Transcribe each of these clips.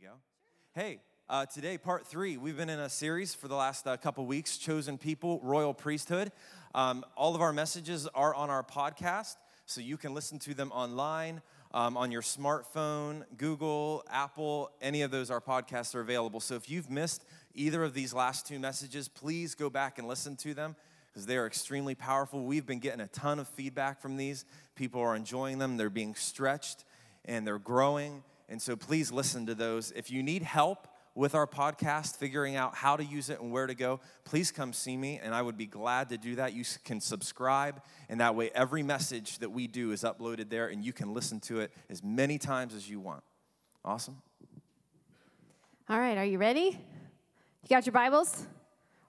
go. Hey, uh, today, part three, we've been in a series for the last uh, couple weeks Chosen People, Royal Priesthood. Um, all of our messages are on our podcast, so you can listen to them online, um, on your smartphone, Google, Apple, any of those, our podcasts are available. So if you've missed either of these last two messages, please go back and listen to them because they are extremely powerful. We've been getting a ton of feedback from these. People are enjoying them, they're being stretched, and they're growing. And so please listen to those. If you need help with our podcast, figuring out how to use it and where to go, please come see me, and I would be glad to do that. You can subscribe, and that way every message that we do is uploaded there, and you can listen to it as many times as you want. Awesome. All right, are you ready? You got your Bibles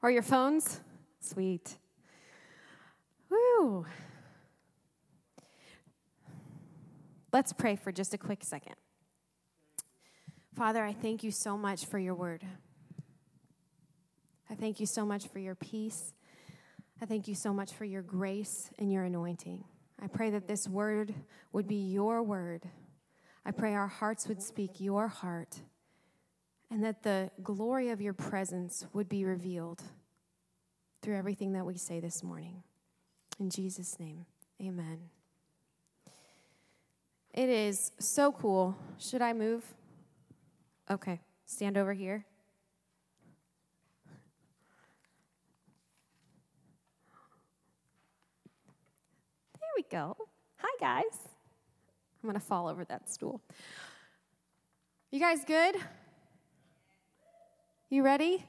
or your phones? Sweet. Woo. Let's pray for just a quick second. Father, I thank you so much for your word. I thank you so much for your peace. I thank you so much for your grace and your anointing. I pray that this word would be your word. I pray our hearts would speak your heart and that the glory of your presence would be revealed through everything that we say this morning. In Jesus' name, amen. It is so cool. Should I move? Okay, stand over here. There we go. Hi, guys. I'm going to fall over that stool. You guys good? You ready?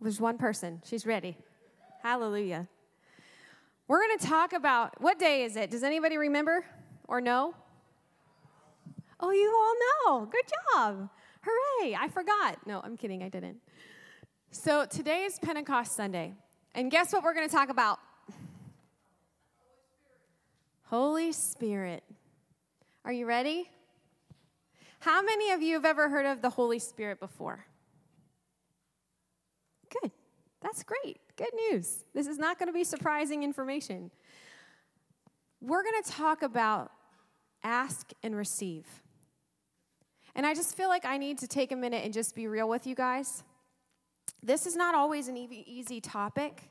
There's one person. She's ready. Hallelujah. We're going to talk about what day is it? Does anybody remember or know? Oh, you all know. Good job. Hooray. I forgot. No, I'm kidding. I didn't. So today is Pentecost Sunday. And guess what we're going to talk about? Holy Spirit. Are you ready? How many of you have ever heard of the Holy Spirit before? Good. That's great. Good news. This is not going to be surprising information. We're going to talk about ask and receive. And I just feel like I need to take a minute and just be real with you guys. This is not always an easy topic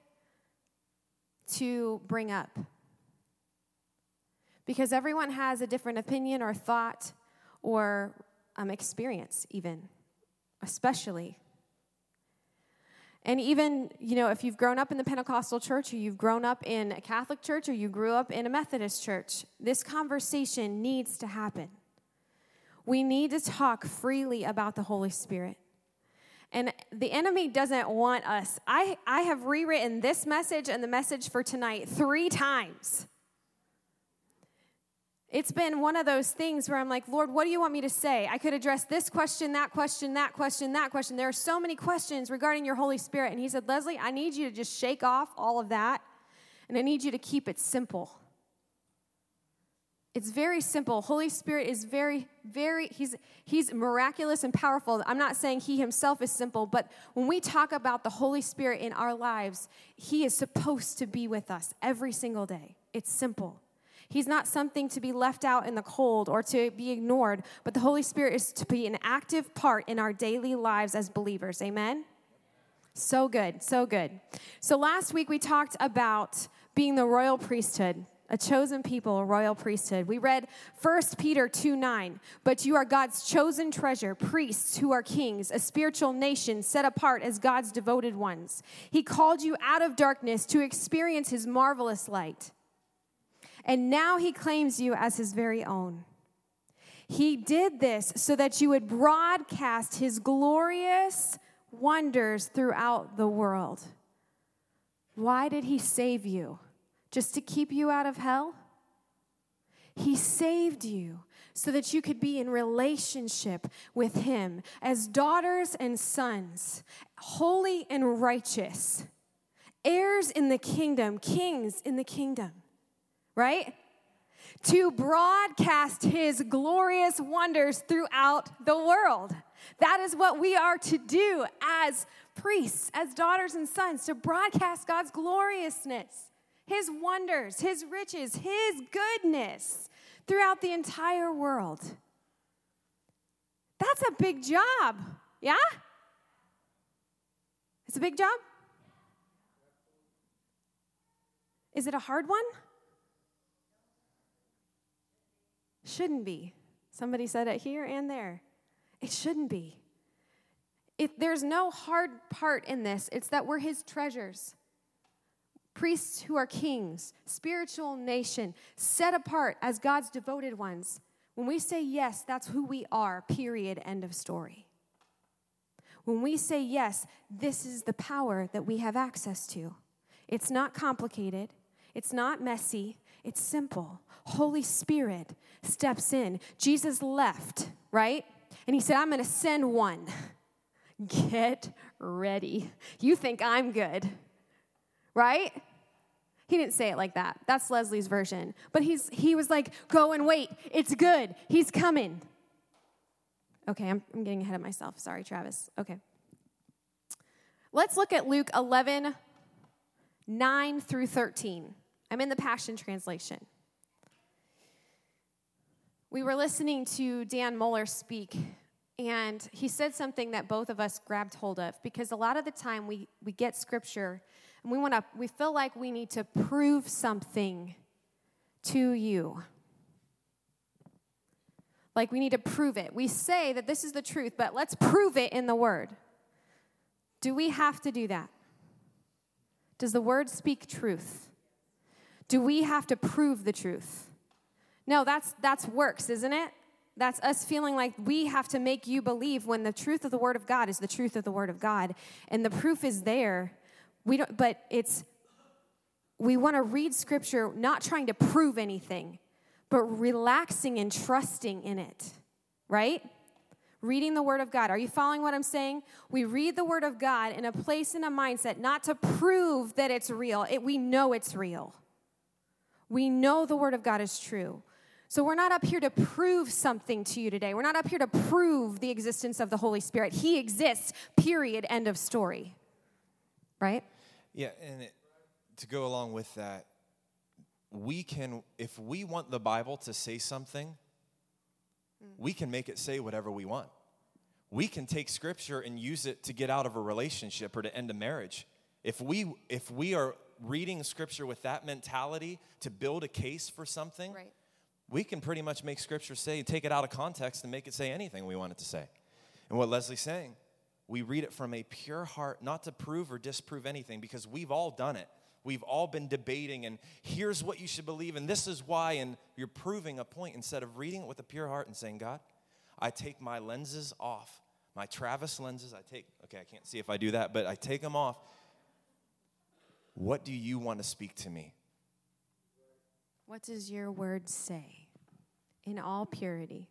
to bring up because everyone has a different opinion or thought or um, experience, even, especially. And even, you know, if you've grown up in the Pentecostal church or you've grown up in a Catholic church or you grew up in a Methodist church, this conversation needs to happen. We need to talk freely about the Holy Spirit. And the enemy doesn't want us. I, I have rewritten this message and the message for tonight three times. It's been one of those things where I'm like, Lord, what do you want me to say? I could address this question, that question, that question, that question. There are so many questions regarding your Holy Spirit. And he said, Leslie, I need you to just shake off all of that, and I need you to keep it simple. It's very simple. Holy Spirit is very, very, he's, he's miraculous and powerful. I'm not saying he himself is simple, but when we talk about the Holy Spirit in our lives, he is supposed to be with us every single day. It's simple. He's not something to be left out in the cold or to be ignored, but the Holy Spirit is to be an active part in our daily lives as believers. Amen? So good, so good. So last week we talked about being the royal priesthood a chosen people, a royal priesthood. We read 1 Peter 2 9, but you are God's chosen treasure, priests who are kings, a spiritual nation set apart as God's devoted ones. He called you out of darkness to experience his marvelous light. And now he claims you as his very own. He did this so that you would broadcast his glorious wonders throughout the world. Why did he save you? Just to keep you out of hell? He saved you so that you could be in relationship with Him as daughters and sons, holy and righteous, heirs in the kingdom, kings in the kingdom, right? To broadcast His glorious wonders throughout the world. That is what we are to do as priests, as daughters and sons, to broadcast God's gloriousness his wonders, his riches, his goodness throughout the entire world. That's a big job. Yeah? It's a big job? Is it a hard one? Shouldn't be. Somebody said it here and there. It shouldn't be. If there's no hard part in this, it's that we're his treasures. Priests who are kings, spiritual nation, set apart as God's devoted ones. When we say yes, that's who we are, period, end of story. When we say yes, this is the power that we have access to. It's not complicated, it's not messy, it's simple. Holy Spirit steps in. Jesus left, right? And he said, I'm going to send one. Get ready. You think I'm good, right? He didn't say it like that. That's Leslie's version. But he's, he was like, go and wait. It's good. He's coming. Okay, I'm, I'm getting ahead of myself. Sorry, Travis. Okay. Let's look at Luke 11, 9 through 13. I'm in the Passion Translation. We were listening to Dan Mohler speak, and he said something that both of us grabbed hold of because a lot of the time we, we get scripture and we want to we feel like we need to prove something to you. Like we need to prove it. We say that this is the truth, but let's prove it in the word. Do we have to do that? Does the word speak truth? Do we have to prove the truth? No, that's that's works, isn't it? That's us feeling like we have to make you believe when the truth of the word of God is the truth of the word of God. And the proof is there. We don't but it's we want to read scripture not trying to prove anything, but relaxing and trusting in it. Right? Reading the Word of God. Are you following what I'm saying? We read the Word of God in a place and a mindset not to prove that it's real. It, we know it's real. We know the Word of God is true. So we're not up here to prove something to you today. We're not up here to prove the existence of the Holy Spirit. He exists, period, end of story. Right? Yeah, and it, to go along with that, we can, if we want the Bible to say something, hmm. we can make it say whatever we want. We can take scripture and use it to get out of a relationship or to end a marriage. If we if we are reading scripture with that mentality to build a case for something, Right. we can pretty much make scripture say, take it out of context and make it say anything we want it to say. And what Leslie's saying, we read it from a pure heart, not to prove or disprove anything, because we've all done it. We've all been debating, and here's what you should believe, and this is why, and you're proving a point instead of reading it with a pure heart and saying, God, I take my lenses off, my Travis lenses. I take, okay, I can't see if I do that, but I take them off. What do you want to speak to me? What does your word say? In all purity.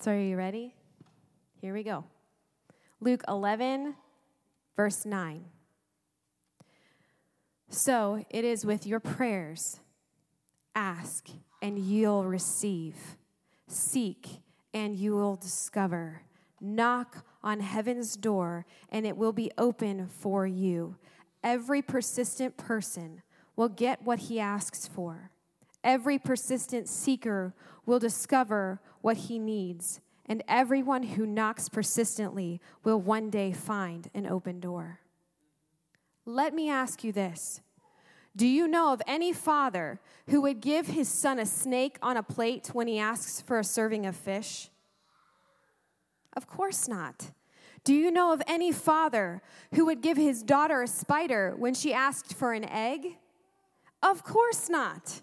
So, are you ready? Here we go. Luke 11, verse 9. So it is with your prayers ask, and you'll receive, seek, and you will discover, knock on heaven's door, and it will be open for you. Every persistent person will get what he asks for. Every persistent seeker will discover what he needs, and everyone who knocks persistently will one day find an open door. Let me ask you this Do you know of any father who would give his son a snake on a plate when he asks for a serving of fish? Of course not. Do you know of any father who would give his daughter a spider when she asked for an egg? Of course not.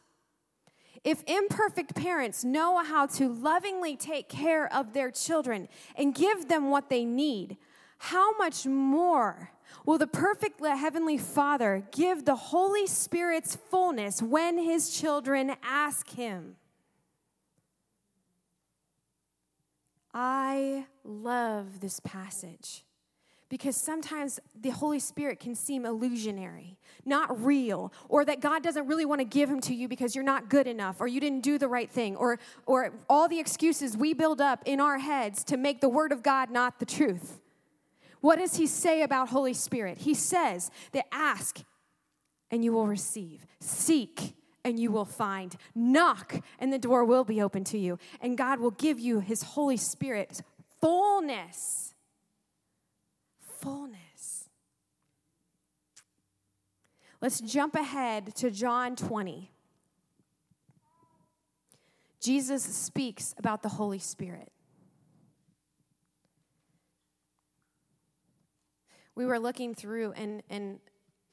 If imperfect parents know how to lovingly take care of their children and give them what they need, how much more will the perfect Heavenly Father give the Holy Spirit's fullness when His children ask Him? I love this passage because sometimes the Holy Spirit can seem illusionary, not real, or that God doesn't really want to give him to you because you're not good enough or you didn't do the right thing, or, or all the excuses we build up in our heads to make the Word of God not the truth. What does he say about Holy Spirit? He says that ask and you will receive, seek and you will find. Knock, and the door will be open to you. And God will give you His Holy Spirit fullness. Fullness. Let's jump ahead to John 20. Jesus speaks about the Holy Spirit. We were looking through, and, and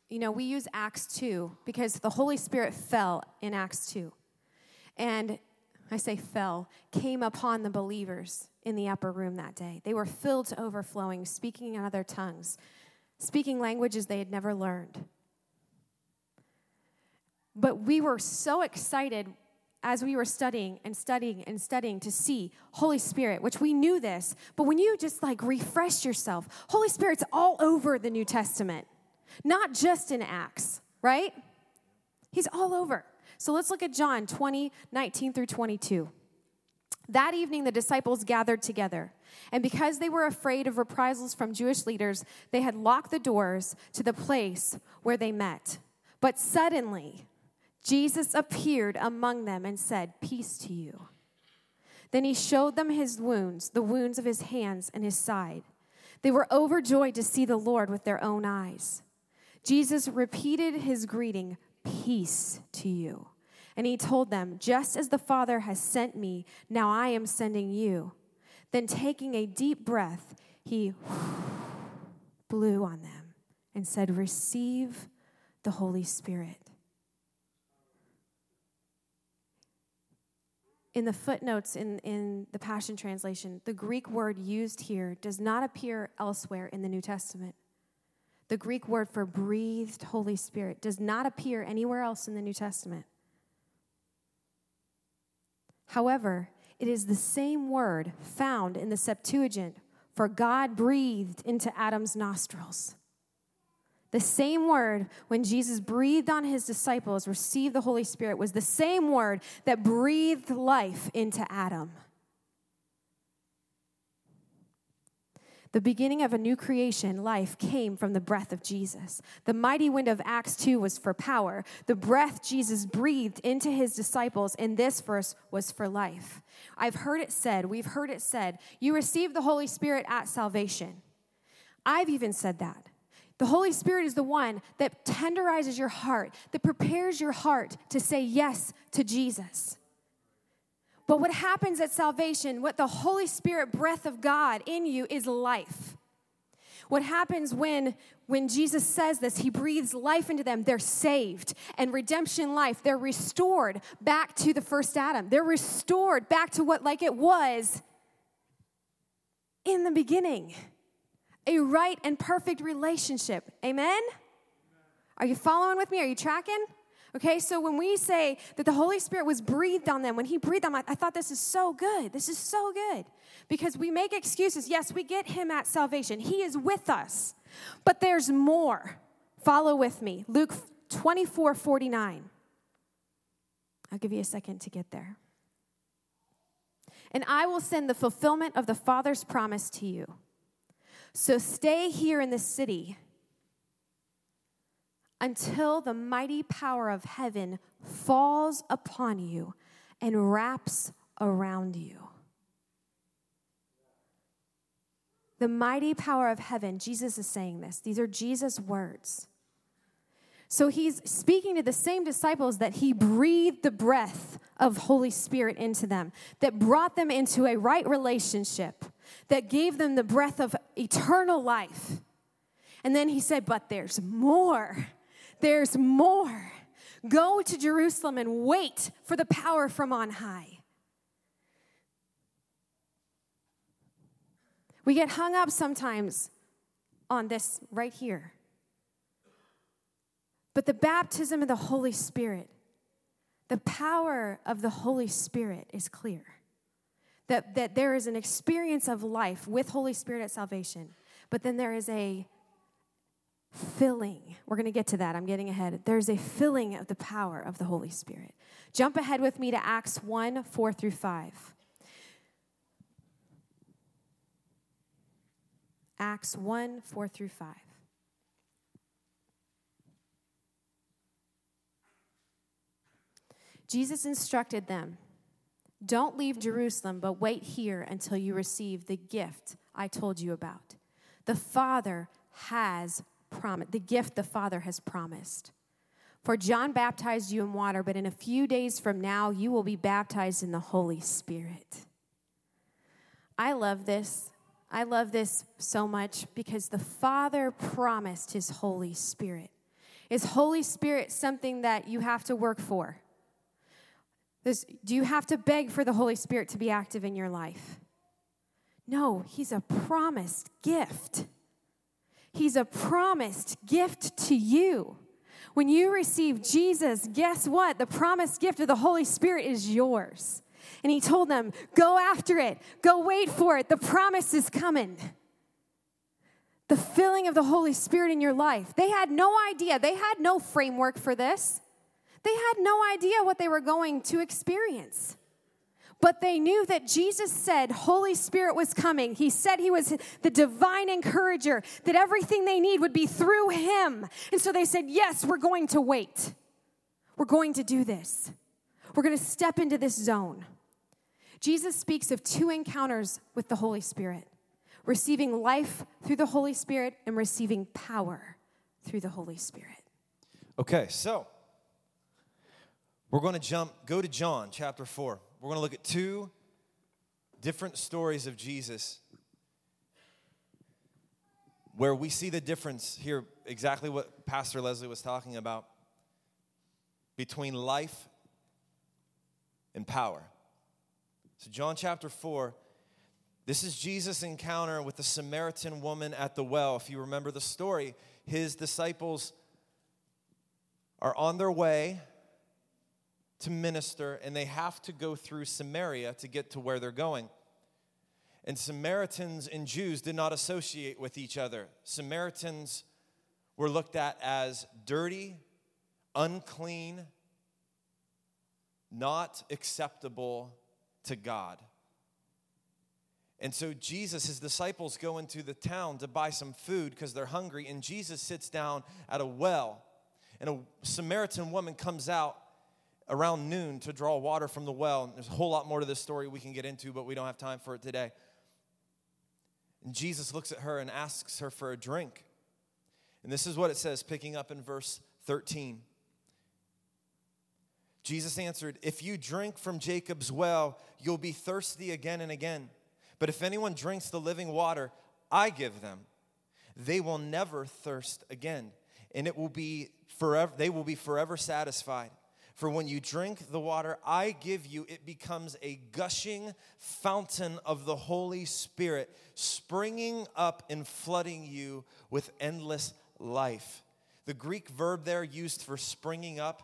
you know, we use Acts 2 because the Holy Spirit fell in Acts 2. And I say fell, came upon the believers in the upper room that day. They were filled to overflowing, speaking in other tongues, speaking languages they had never learned. But we were so excited as we were studying and studying and studying to see Holy Spirit, which we knew this, but when you just like refresh yourself, Holy Spirit's all over the New Testament, not just in Acts, right? He's all over. So let's look at John 20, 19 through 22. That evening, the disciples gathered together. And because they were afraid of reprisals from Jewish leaders, they had locked the doors to the place where they met. But suddenly, Jesus appeared among them and said, Peace to you. Then he showed them his wounds, the wounds of his hands and his side. They were overjoyed to see the Lord with their own eyes. Jesus repeated his greeting, Peace to you. And he told them, Just as the Father has sent me, now I am sending you. Then, taking a deep breath, he blew on them and said, Receive the Holy Spirit. in the footnotes in, in the Passion Translation, the Greek word used here does not appear elsewhere in the New Testament. The Greek word for breathed Holy Spirit does not appear anywhere else in the New Testament. However, it is the same word found in the Septuagint for God breathed into Adam's nostrils. The same word when Jesus breathed on his disciples, received the Holy Spirit, was the same word that breathed life into Adam. The beginning of a new creation, life, came from the breath of Jesus. The mighty wind of Acts 2 was for power. The breath Jesus breathed into his disciples in this verse was for life. I've heard it said, we've heard it said, you receive the Holy Spirit at salvation. I've even said that. The Holy Spirit is the one that tenderizes your heart, that prepares your heart to say yes to Jesus. But what happens at salvation, what the Holy Spirit breath of God in you is life. What happens when when Jesus says this, he breathes life into them. They're saved and redemption life. They're restored back to the first Adam. They're restored back to what like it was in the beginning a right and perfect relationship. Amen? Are you following with me? Are you tracking? Okay, so when we say that the Holy Spirit was breathed on them, when He breathed on them, I, I thought this is so good. This is so good. Because we make excuses. Yes, we get Him at salvation, He is with us. But there's more. Follow with me. Luke 24 49. I'll give you a second to get there. And I will send the fulfillment of the Father's promise to you. So stay here in the city until the mighty power of heaven falls upon you and wraps around you. The mighty power of heaven, Jesus is saying this. These are Jesus' words. So he's speaking to the same disciples that he breathed the breath of Holy Spirit into them, that brought them into a right relationship, that gave them the breath of eternal life. And then he said, But there's more. There's more. Go to Jerusalem and wait for the power from on high. We get hung up sometimes on this right here. But the baptism of the Holy Spirit, the power of the Holy Spirit is clear. That, that there is an experience of life with Holy Spirit at salvation, but then there is a filling. We're going to get to that. I'm getting ahead. There's a filling of the power of the Holy Spirit. Jump ahead with me to Acts 1 4 through 5. Acts 1 4 through 5. Jesus instructed them Don't leave Jerusalem, but wait here until you receive the gift I told you about. The Father has the gift the Father has promised. For John baptized you in water, but in a few days from now, you will be baptized in the Holy Spirit. I love this. I love this so much because the Father promised His Holy Spirit. Is Holy Spirit something that you have to work for? Do you have to beg for the Holy Spirit to be active in your life? No, He's a promised gift. He's a promised gift to you. When you receive Jesus, guess what? The promised gift of the Holy Spirit is yours. And He told them, Go after it, go wait for it. The promise is coming the filling of the Holy Spirit in your life. They had no idea, they had no framework for this. They had no idea what they were going to experience. But they knew that Jesus said Holy Spirit was coming. He said he was the divine encourager, that everything they need would be through him. And so they said, Yes, we're going to wait. We're going to do this. We're going to step into this zone. Jesus speaks of two encounters with the Holy Spirit receiving life through the Holy Spirit and receiving power through the Holy Spirit. Okay, so we're going to jump, go to John chapter 4. We're going to look at two different stories of Jesus where we see the difference here, exactly what Pastor Leslie was talking about between life and power. So, John chapter 4 this is Jesus' encounter with the Samaritan woman at the well. If you remember the story, his disciples are on their way to minister and they have to go through Samaria to get to where they're going. And Samaritans and Jews did not associate with each other. Samaritans were looked at as dirty, unclean, not acceptable to God. And so Jesus, his disciples go into the town to buy some food because they're hungry. And Jesus sits down at a well. And a Samaritan woman comes out around noon to draw water from the well. And there's a whole lot more to this story we can get into, but we don't have time for it today. And Jesus looks at her and asks her for a drink. And this is what it says, picking up in verse 13. Jesus answered, If you drink from Jacob's well, you'll be thirsty again and again. But if anyone drinks the living water I give them, they will never thirst again, and it will be forever they will be forever satisfied. For when you drink the water I give you, it becomes a gushing fountain of the Holy Spirit, springing up and flooding you with endless life. The Greek verb there used for springing up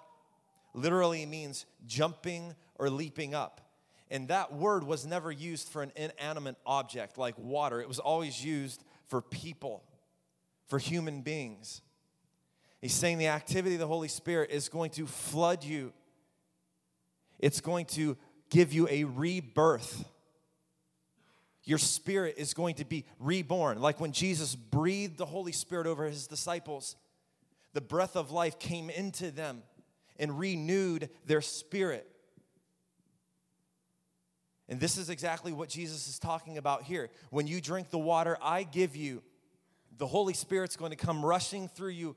literally means jumping or leaping up. And that word was never used for an inanimate object like water, it was always used for people, for human beings. He's saying the activity of the Holy Spirit is going to flood you, it's going to give you a rebirth. Your spirit is going to be reborn. Like when Jesus breathed the Holy Spirit over his disciples, the breath of life came into them and renewed their spirit. And this is exactly what Jesus is talking about here. When you drink the water I give you, the Holy Spirit's going to come rushing through you,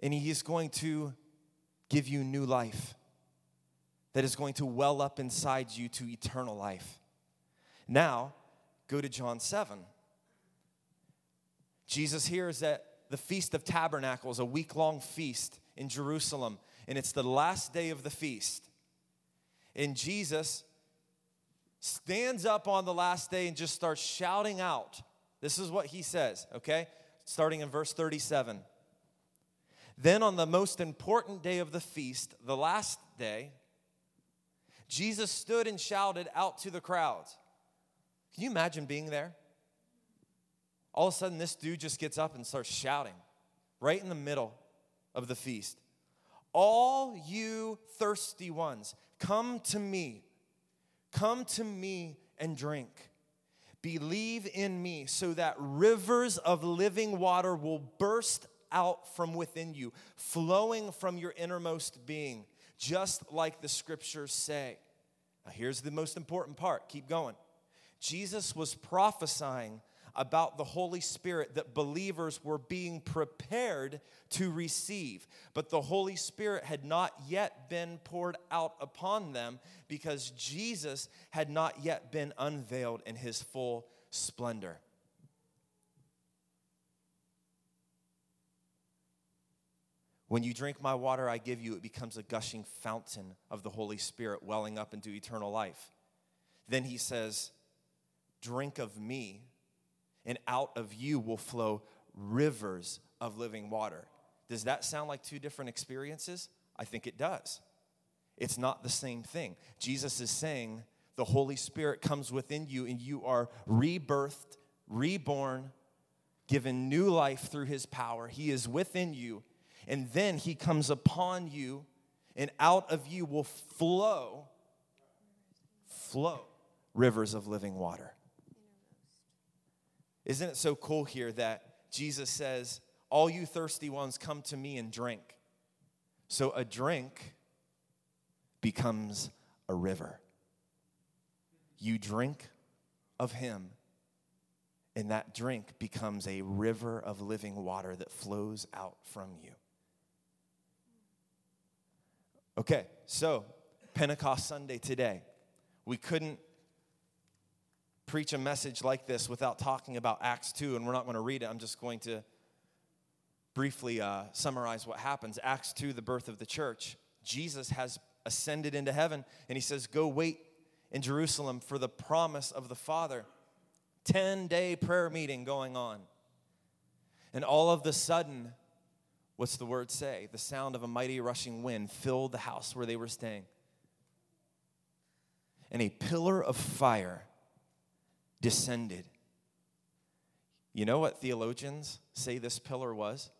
and He is going to give you new life that is going to well up inside you to eternal life. Now, go to John 7. Jesus here is at the Feast of Tabernacles, a week long feast in Jerusalem, and it's the last day of the feast. And Jesus stands up on the last day and just starts shouting out. This is what he says, okay? Starting in verse 37. Then on the most important day of the feast, the last day, Jesus stood and shouted out to the crowds. Can you imagine being there? All of a sudden, this dude just gets up and starts shouting right in the middle of the feast. All you thirsty ones, come to me. Come to me and drink. Believe in me so that rivers of living water will burst out from within you, flowing from your innermost being. just like the scriptures say. Now, here's the most important part. Keep going. Jesus was prophesying about the Holy Spirit that believers were being prepared to receive. But the Holy Spirit had not yet been poured out upon them because Jesus had not yet been unveiled in his full splendor. When you drink my water, I give you, it becomes a gushing fountain of the Holy Spirit welling up into eternal life. Then he says, Drink of me, and out of you will flow rivers of living water. Does that sound like two different experiences? I think it does. It's not the same thing. Jesus is saying the Holy Spirit comes within you and you are rebirthed, reborn, given new life through his power. He is within you, and then he comes upon you, and out of you will flow, flow rivers of living water. Isn't it so cool here that Jesus says, All you thirsty ones, come to me and drink? So a drink becomes a river. You drink of him, and that drink becomes a river of living water that flows out from you. Okay, so Pentecost Sunday today, we couldn't preach a message like this without talking about Acts 2, and we're not going to read it. I'm just going to briefly uh, summarize what happens. Acts 2, the birth of the church. Jesus has ascended into heaven, and he says, Go wait in Jerusalem for the promise of the Father. 10 day prayer meeting going on. And all of the sudden, what's the word say? The sound of a mighty rushing wind filled the house where they were staying. And a pillar of fire descended. You know what theologians say this pillar was?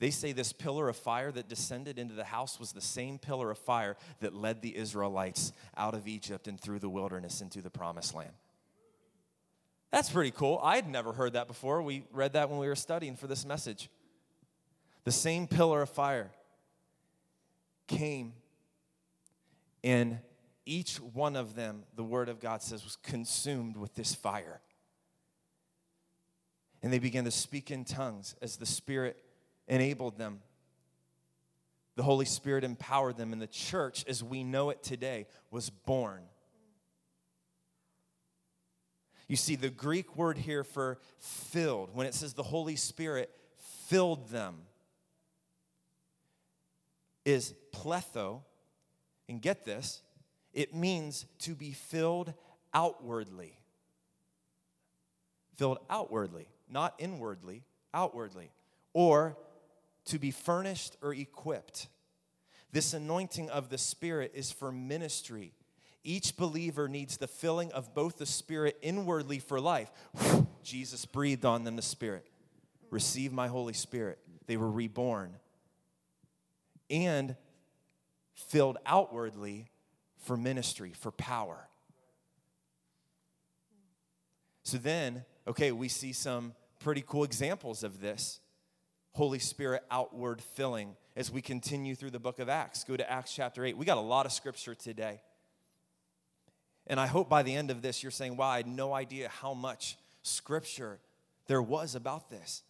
They say this pillar of fire that descended into the house was the same pillar of fire that led the Israelites out of Egypt and through the wilderness into the promised land. That's pretty cool. I had never heard that before. We read that when we were studying for this message. The same pillar of fire came and each one of them, the Word of God says, was consumed with this fire. And they began to speak in tongues as the Spirit enabled them. The Holy Spirit empowered them, and the church, as we know it today, was born. You see, the Greek word here for filled, when it says the Holy Spirit filled them, is pletho. And get this, it means to be filled outwardly. Filled outwardly, not inwardly, outwardly. Or to be furnished or equipped. This anointing of the Spirit is for ministry. Each believer needs the filling of both the Spirit inwardly for life. Jesus breathed on them the Spirit. Receive my Holy Spirit. They were reborn. And filled outwardly for ministry, for power. So then, okay, we see some pretty cool examples of this Holy Spirit outward filling as we continue through the book of Acts. Go to Acts chapter 8. We got a lot of scripture today. And I hope by the end of this, you're saying, wow, I had no idea how much scripture there was about this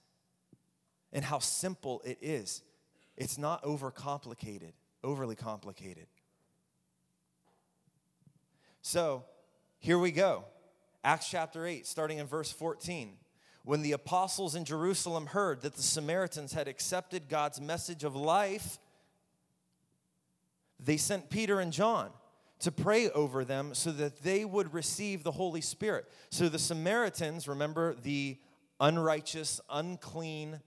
and how simple it is. It's not overcomplicated, overly complicated. So here we go. Acts chapter 8, starting in verse 14. When the apostles in Jerusalem heard that the Samaritans had accepted God's message of life, they sent Peter and John to pray over them so that they would receive the Holy Spirit. So the Samaritans, remember the unrighteous, unclean,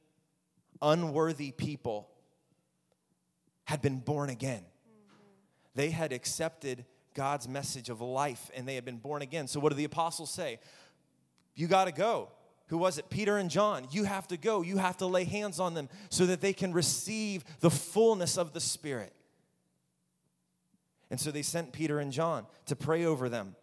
unworthy people, had been born again. They had accepted God's message of life and they had been born again. So, what do the apostles say? You got to go. Who was it? Peter and John. You have to go. You have to lay hands on them so that they can receive the fullness of the Spirit. And so they sent Peter and John to pray over them.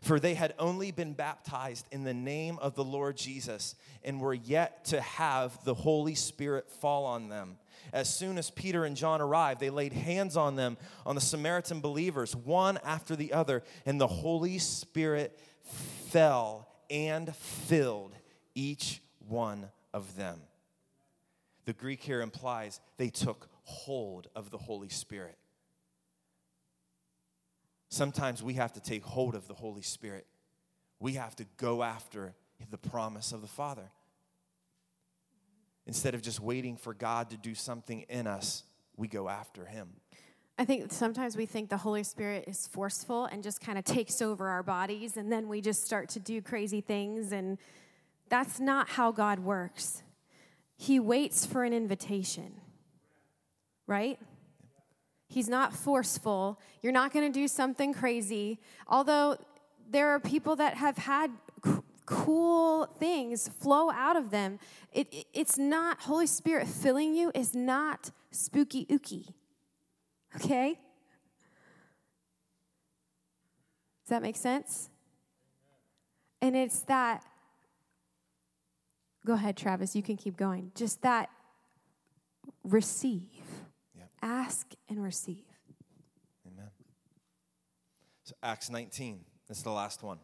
For they had only been baptized in the name of the Lord Jesus and were yet to have the Holy Spirit fall on them. As soon as Peter and John arrived, they laid hands on them, on the Samaritan believers, one after the other, and the Holy Spirit fell and filled each one of them. The Greek here implies they took hold of the Holy Spirit. Sometimes we have to take hold of the Holy Spirit. We have to go after the promise of the Father. Instead of just waiting for God to do something in us, we go after Him. I think sometimes we think the Holy Spirit is forceful and just kind of takes over our bodies, and then we just start to do crazy things. And that's not how God works. He waits for an invitation, right? He's not forceful. You're not going to do something crazy. Although there are people that have had cool things flow out of them. It, it, it's not, Holy Spirit filling you is not spooky ooky. Okay? Does that make sense? And it's that, go ahead, Travis, you can keep going. Just that receive. Ask and receive. Amen. So, Acts 19, this is the last one.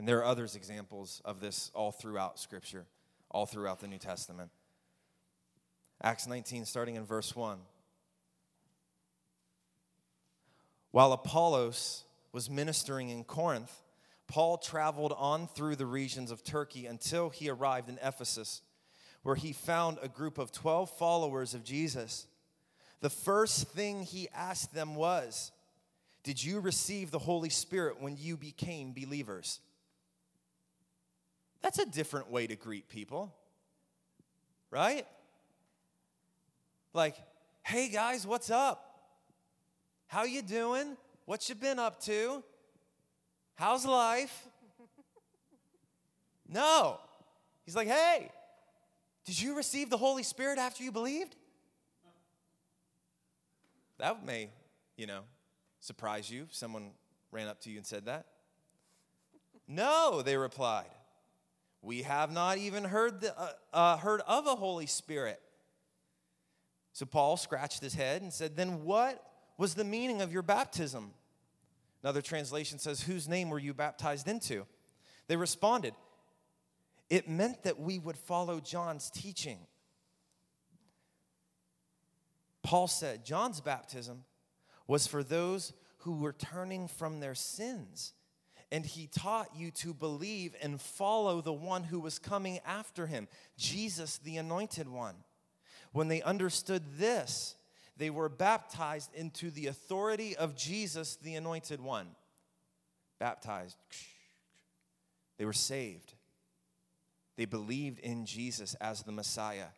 And there are others examples of this all throughout Scripture, all throughout the New Testament. Acts 19, starting in verse 1. While Apollos was ministering in Corinth, Paul traveled on through the regions of Turkey until he arrived in Ephesus where he found a group of 12 followers of Jesus. The first thing he asked them was, Did you receive the Holy Spirit when you became believers? That's a different way to greet people, right? Like, hey guys, what's up? How you doing? What you been up to? How's life? No. He's like, hey, did you receive the Holy Spirit after you believed? That may, you know, surprise you. Someone ran up to you and said that. No, they replied. We have not even heard, the, uh, uh, heard of a Holy Spirit. So Paul scratched his head and said, Then what was the meaning of your baptism? Another translation says, Whose name were you baptized into? They responded, it meant that we would follow John's teaching. Paul said John's baptism was for those who were turning from their sins. And he taught you to believe and follow the one who was coming after him, Jesus, the anointed one. When they understood this, they were baptized into the authority of Jesus, the anointed one. Baptized. They were saved. They believed in Jesus as the Messiah.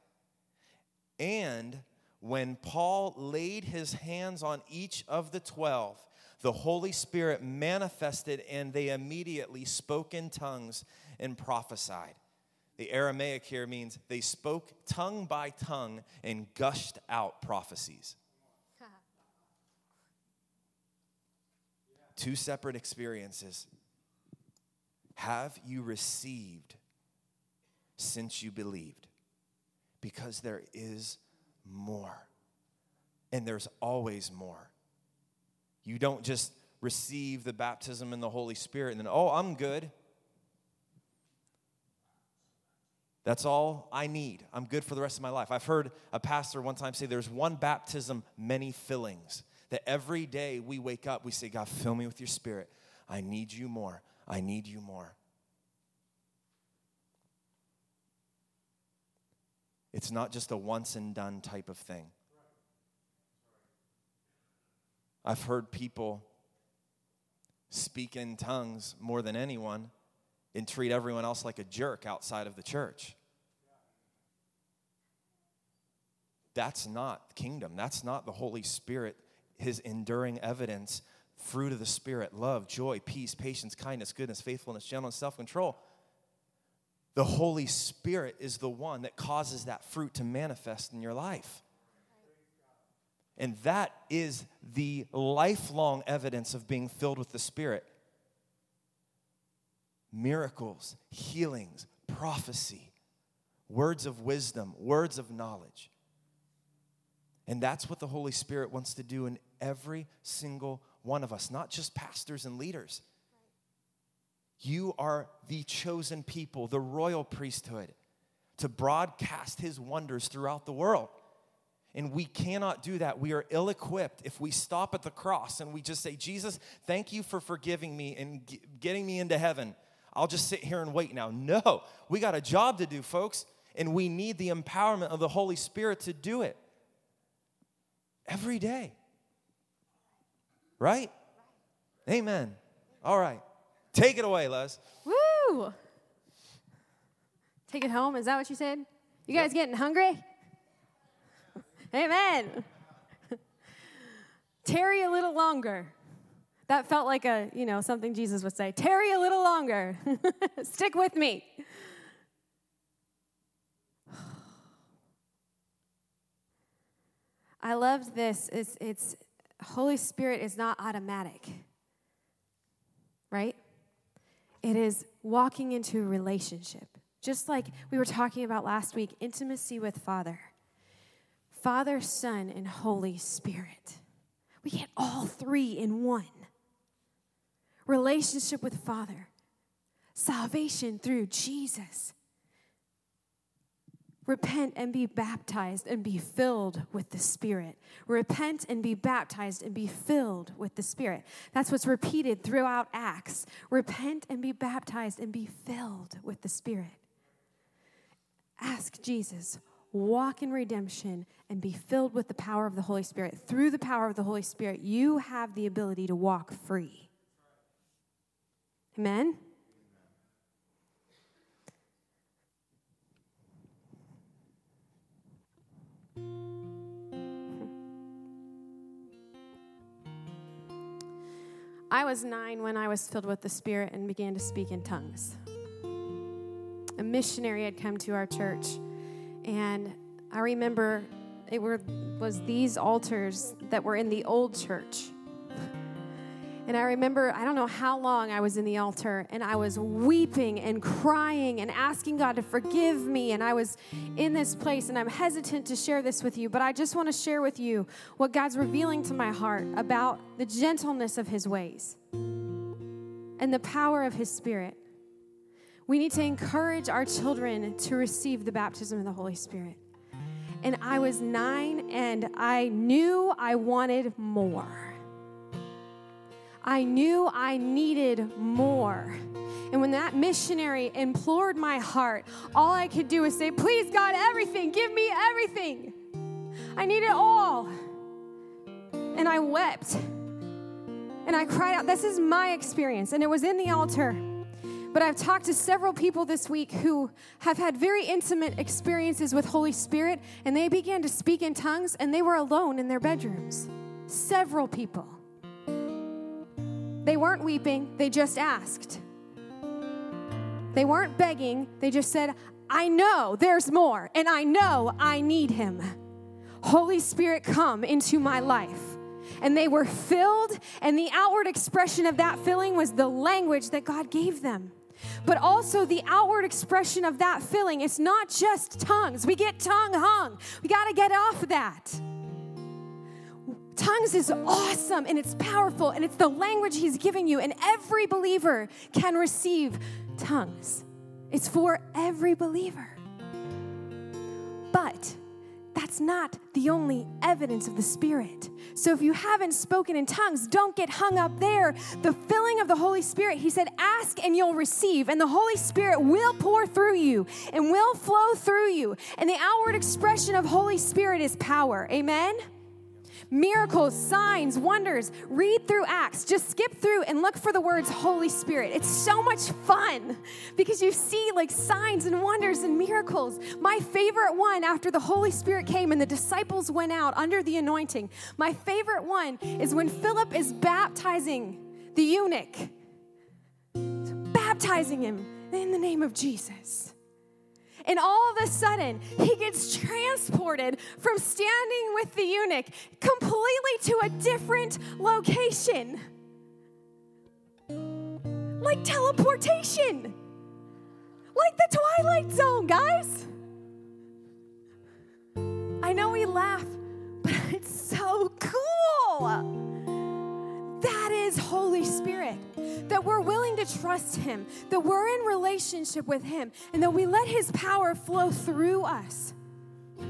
And when Paul laid his hands on each of the 12, the Holy Spirit manifested and they immediately spoke in tongues and prophesied. The Aramaic here means they spoke tongue by tongue and gushed out prophecies. Two separate experiences. Have you received since you believed. Because there is more. And there's always more. You don't just receive the baptism in the Holy Spirit and then, oh, I'm good. That's all I need. I'm good for the rest of my life. I've heard a pastor one time say there's one baptism, many fillings. That every day we wake up, we say, God, fill me with your spirit. I need you more. I need you more. It's not just a once and done type of thing. I've heard people speak in tongues more than anyone and treat everyone else like a jerk outside of the church. That's not kingdom. That's not the Holy Spirit, his enduring evidence, fruit of the Spirit, love, joy, peace, patience, kindness, goodness, faithfulness, gentleness, self control. The Holy Spirit is the one that causes that fruit to manifest in your life. And that is the lifelong evidence of being filled with the Spirit miracles, healings, prophecy, words of wisdom, words of knowledge. And that's what the Holy Spirit wants to do in every single one of us, not just pastors and leaders. You are the chosen people, the royal priesthood, to broadcast his wonders throughout the world. And we cannot do that. We are ill equipped if we stop at the cross and we just say, Jesus, thank you for forgiving me and getting me into heaven. I'll just sit here and wait now. No, we got a job to do, folks, and we need the empowerment of the Holy Spirit to do it every day. Right? Amen. All right. Take it away, Les. Woo! Take it home. Is that what you said? You guys yep. getting hungry? Amen. Tarry a little longer. That felt like a, you know, something Jesus would say. Tarry a little longer. Stick with me. I loved this. It's, it's Holy Spirit is not automatic, right? It is walking into a relationship. Just like we were talking about last week, intimacy with Father. Father, Son, and Holy Spirit. We get all three in one relationship with Father, salvation through Jesus. Repent and be baptized and be filled with the Spirit. Repent and be baptized and be filled with the Spirit. That's what's repeated throughout Acts. Repent and be baptized and be filled with the Spirit. Ask Jesus, walk in redemption, and be filled with the power of the Holy Spirit. Through the power of the Holy Spirit, you have the ability to walk free. Amen? I was nine when I was filled with the Spirit and began to speak in tongues. A missionary had come to our church, and I remember it were, was these altars that were in the old church. And I remember, I don't know how long I was in the altar, and I was weeping and crying and asking God to forgive me. And I was in this place, and I'm hesitant to share this with you, but I just want to share with you what God's revealing to my heart about the gentleness of His ways and the power of His Spirit. We need to encourage our children to receive the baptism of the Holy Spirit. And I was nine, and I knew I wanted more. I knew I needed more. And when that missionary implored my heart, all I could do was say, Please, God, everything, give me everything. I need it all. And I wept and I cried out. This is my experience. And it was in the altar. But I've talked to several people this week who have had very intimate experiences with Holy Spirit, and they began to speak in tongues, and they were alone in their bedrooms. Several people. They weren't weeping, they just asked. They weren't begging, they just said, I know there's more, and I know I need him. Holy Spirit, come into my life. And they were filled, and the outward expression of that filling was the language that God gave them. But also, the outward expression of that filling, it's not just tongues. We get tongue hung. We got to get off that. Tongues is awesome and it's powerful and it's the language He's giving you, and every believer can receive tongues. It's for every believer. But that's not the only evidence of the Spirit. So if you haven't spoken in tongues, don't get hung up there. The filling of the Holy Spirit, He said, ask and you'll receive, and the Holy Spirit will pour through you and will flow through you. And the outward expression of Holy Spirit is power. Amen? Miracles, signs, wonders. Read through Acts. Just skip through and look for the words Holy Spirit. It's so much fun because you see like signs and wonders and miracles. My favorite one after the Holy Spirit came and the disciples went out under the anointing, my favorite one is when Philip is baptizing the eunuch, baptizing him in the name of Jesus. And all of a sudden, he gets transported from standing with the eunuch completely to a different location. Like teleportation. Like the Twilight Zone, guys. I know we laugh, but it's so cool. That is Holy Spirit. That we're willing to trust Him, that we're in relationship with Him, and that we let His power flow through us.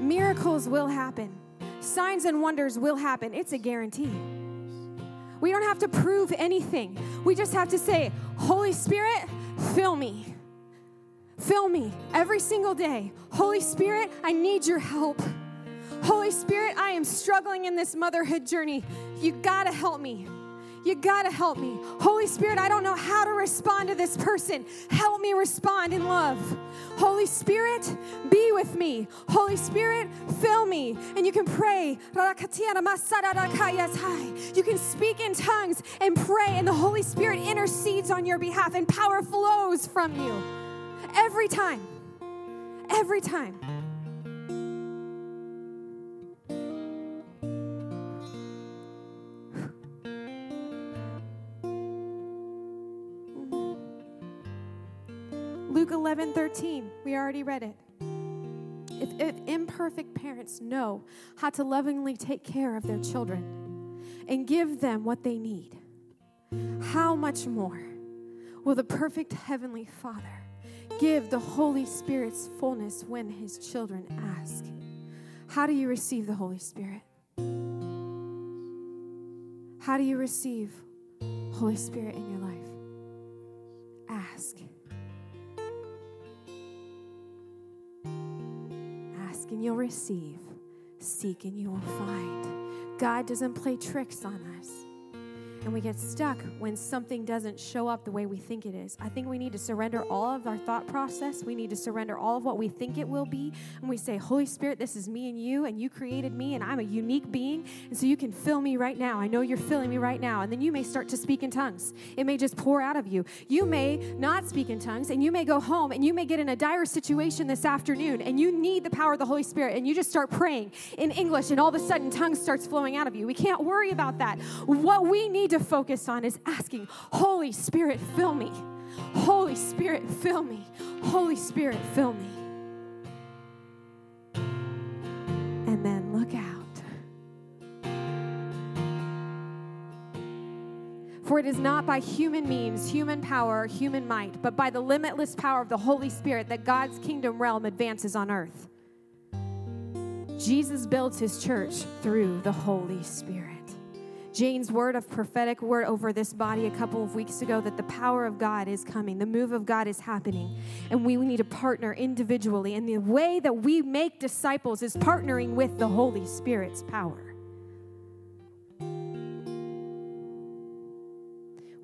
Miracles will happen, signs and wonders will happen. It's a guarantee. We don't have to prove anything. We just have to say, Holy Spirit, fill me. Fill me every single day. Holy Spirit, I need your help. Holy Spirit, I am struggling in this motherhood journey. You gotta help me. You gotta help me. Holy Spirit, I don't know how to respond to this person. Help me respond in love. Holy Spirit, be with me. Holy Spirit, fill me. And you can pray. You can speak in tongues and pray, and the Holy Spirit intercedes on your behalf, and power flows from you. Every time. Every time. 11, 13. We already read it. If, if, imperfect parents know how to lovingly take care of their children and give them what they need, how much more will the perfect Heavenly Father give the Holy Spirit's fullness when His children ask? How do you receive the Holy Spirit? How do you receive Holy Spirit in your life? Ask. And you'll receive. Seek and you will find. God doesn't play tricks on us. And we get stuck when something doesn't show up the way we think it is. I think we need to surrender all of our thought process. We need to surrender all of what we think it will be. And we say, Holy Spirit, this is me and you, and you created me, and I'm a unique being. And so you can fill me right now. I know you're filling me right now. And then you may start to speak in tongues. It may just pour out of you. You may not speak in tongues, and you may go home, and you may get in a dire situation this afternoon, and you need the power of the Holy Spirit, and you just start praying in English, and all of a sudden tongues starts flowing out of you. We can't worry about that. What we need to focus on is asking, Holy Spirit, fill me. Holy Spirit, fill me. Holy Spirit, fill me. And then look out. For it is not by human means, human power, human might, but by the limitless power of the Holy Spirit that God's kingdom realm advances on earth. Jesus builds his church through the Holy Spirit. Jane's word of prophetic word over this body a couple of weeks ago that the power of God is coming, the move of God is happening, and we need to partner individually. And the way that we make disciples is partnering with the Holy Spirit's power.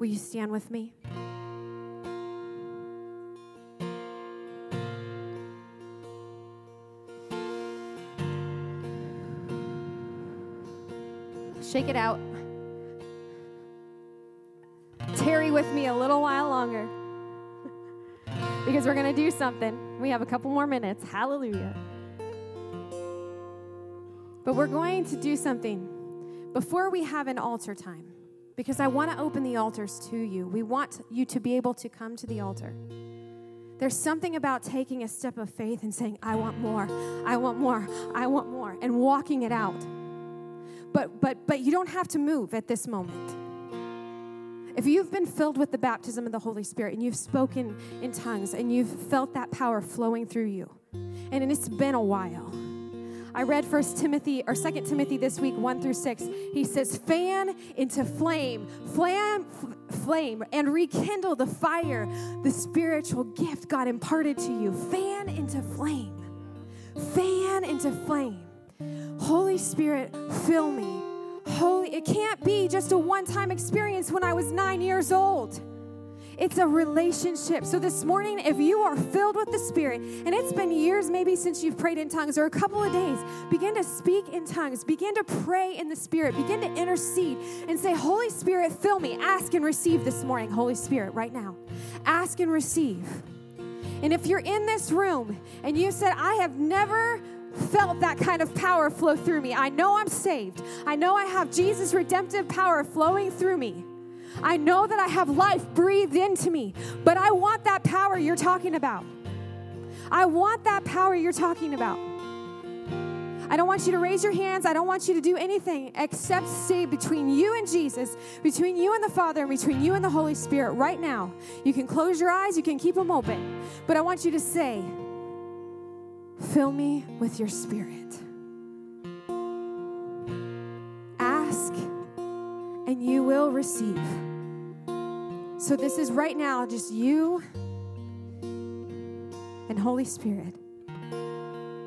Will you stand with me? Shake it out. With me a little while longer because we're going to do something. We have a couple more minutes. Hallelujah. But we're going to do something before we have an altar time because I want to open the altars to you. We want you to be able to come to the altar. There's something about taking a step of faith and saying, I want more, I want more, I want more, and walking it out. But but but you don't have to move at this moment. If you've been filled with the baptism of the Holy Spirit and you've spoken in tongues and you've felt that power flowing through you, and it's been a while. I read First Timothy or Second Timothy this week, 1 through 6. He says, fan into flame, flame, flame, and rekindle the fire, the spiritual gift God imparted to you. Fan into flame. Fan into flame. Holy Spirit, fill me. Holy, it can't be just a one time experience when I was nine years old. It's a relationship. So this morning, if you are filled with the Spirit, and it's been years maybe since you've prayed in tongues or a couple of days, begin to speak in tongues, begin to pray in the Spirit, begin to intercede and say, Holy Spirit, fill me. Ask and receive this morning, Holy Spirit, right now. Ask and receive. And if you're in this room and you said, I have never felt that kind of power flow through me, I know I'm saved. I know I have Jesus' redemptive power flowing through me. I know that I have life breathed into me, but I want that power you're talking about. I want that power you're talking about. I don't want you to raise your hands. I don't want you to do anything except stay between you and Jesus, between you and the Father, and between you and the Holy Spirit right now. You can close your eyes, you can keep them open, but I want you to say, Fill me with your spirit. Ask, and you will receive. So, this is right now just you and Holy Spirit.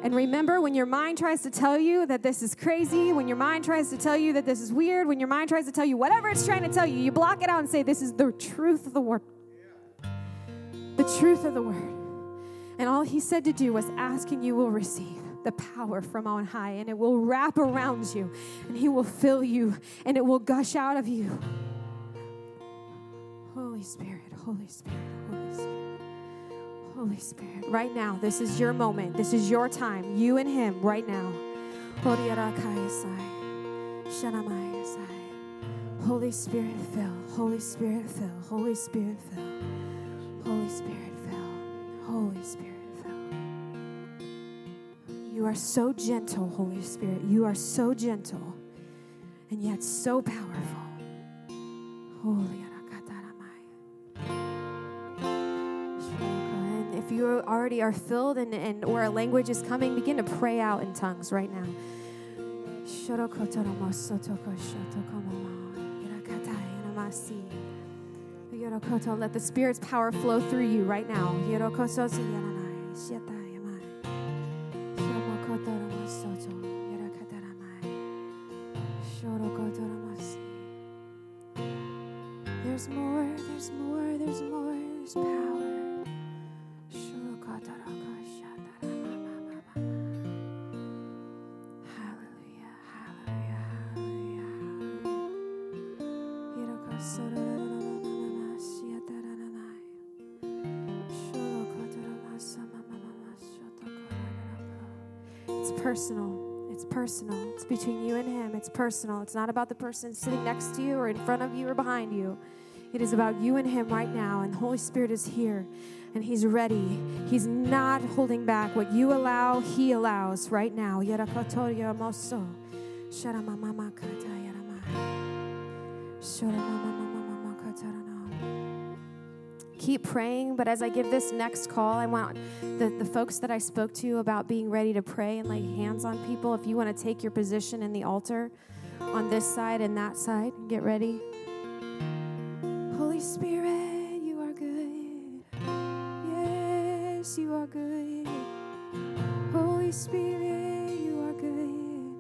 And remember, when your mind tries to tell you that this is crazy, when your mind tries to tell you that this is weird, when your mind tries to tell you whatever it's trying to tell you, you block it out and say, This is the truth of the word. The truth of the word. And all he said to do was ask, and you will receive the power from on high, and it will wrap around you, and he will fill you, and it will gush out of you. Holy Spirit, Holy Spirit, Holy Spirit, Holy Spirit. Right now, this is your moment. This is your time. You and Him right now. Holy Spirit, fill. Holy Spirit, fill. Holy Spirit, fill. Holy Spirit. Holy Spirit, fill. You are so gentle, Holy Spirit. You are so gentle and yet so powerful. Holy if you already are filled and, and or a language is coming, begin to pray out in tongues right now. Let the Spirit's power flow through you right now. Personal. It's not about the person sitting next to you or in front of you or behind you. It is about you and Him right now. And the Holy Spirit is here and He's ready. He's not holding back. What you allow, He allows right now. Keep praying. But as I give this next call, I want the, the folks that I spoke to about being ready to pray and lay hands on people. If you want to take your position in the altar on this side and that side, get ready. Holy Spirit, you are good. Yes, you are good. Holy Spirit, you are good.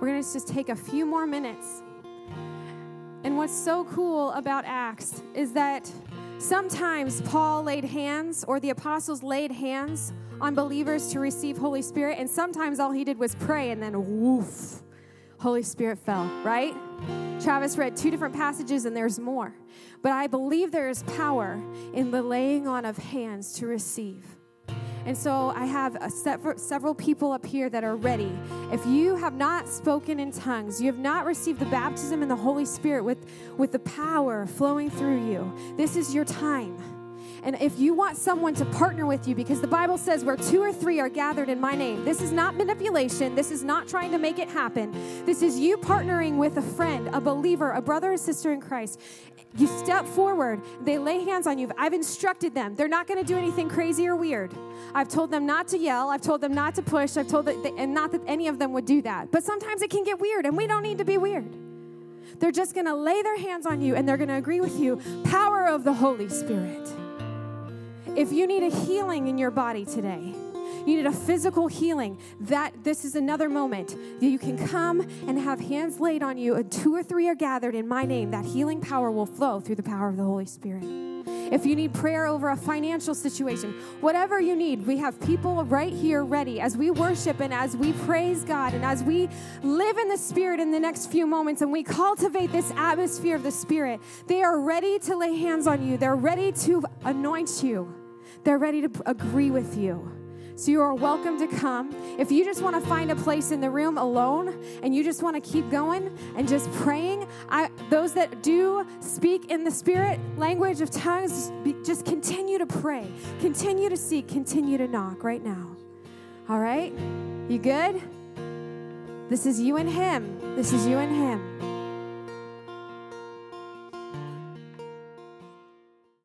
We're going to just take a few more minutes and what's so cool about Acts is that sometimes Paul laid hands or the apostles laid hands on believers to receive Holy Spirit, and sometimes all he did was pray and then woof, Holy Spirit fell, right? Travis read two different passages and there's more. But I believe there is power in the laying on of hands to receive. And so I have several people up here that are ready. If you have not spoken in tongues, you have not received the baptism in the Holy Spirit with, with the power flowing through you, this is your time. And if you want someone to partner with you, because the Bible says where two or three are gathered in my name, this is not manipulation. This is not trying to make it happen. This is you partnering with a friend, a believer, a brother or sister in Christ. You step forward, they lay hands on you. I've instructed them. They're not going to do anything crazy or weird. I've told them not to yell. I've told them not to push. I've told them, and not that any of them would do that. But sometimes it can get weird, and we don't need to be weird. They're just going to lay their hands on you and they're going to agree with you. Power of the Holy Spirit. If you need a healing in your body today, you need a physical healing, that this is another moment that you can come and have hands laid on you, and two or three are gathered in my name, that healing power will flow through the power of the Holy Spirit. If you need prayer over a financial situation, whatever you need, we have people right here ready as we worship and as we praise God and as we live in the Spirit in the next few moments and we cultivate this atmosphere of the Spirit. They are ready to lay hands on you, they're ready to anoint you, they're ready to agree with you. So you are welcome to come. If you just want to find a place in the room alone and you just want to keep going and just praying, I, those that do speak in the spirit language of tongues, just continue to pray, continue to seek, continue to knock right now. All right? You good? This is you and him. This is you and him.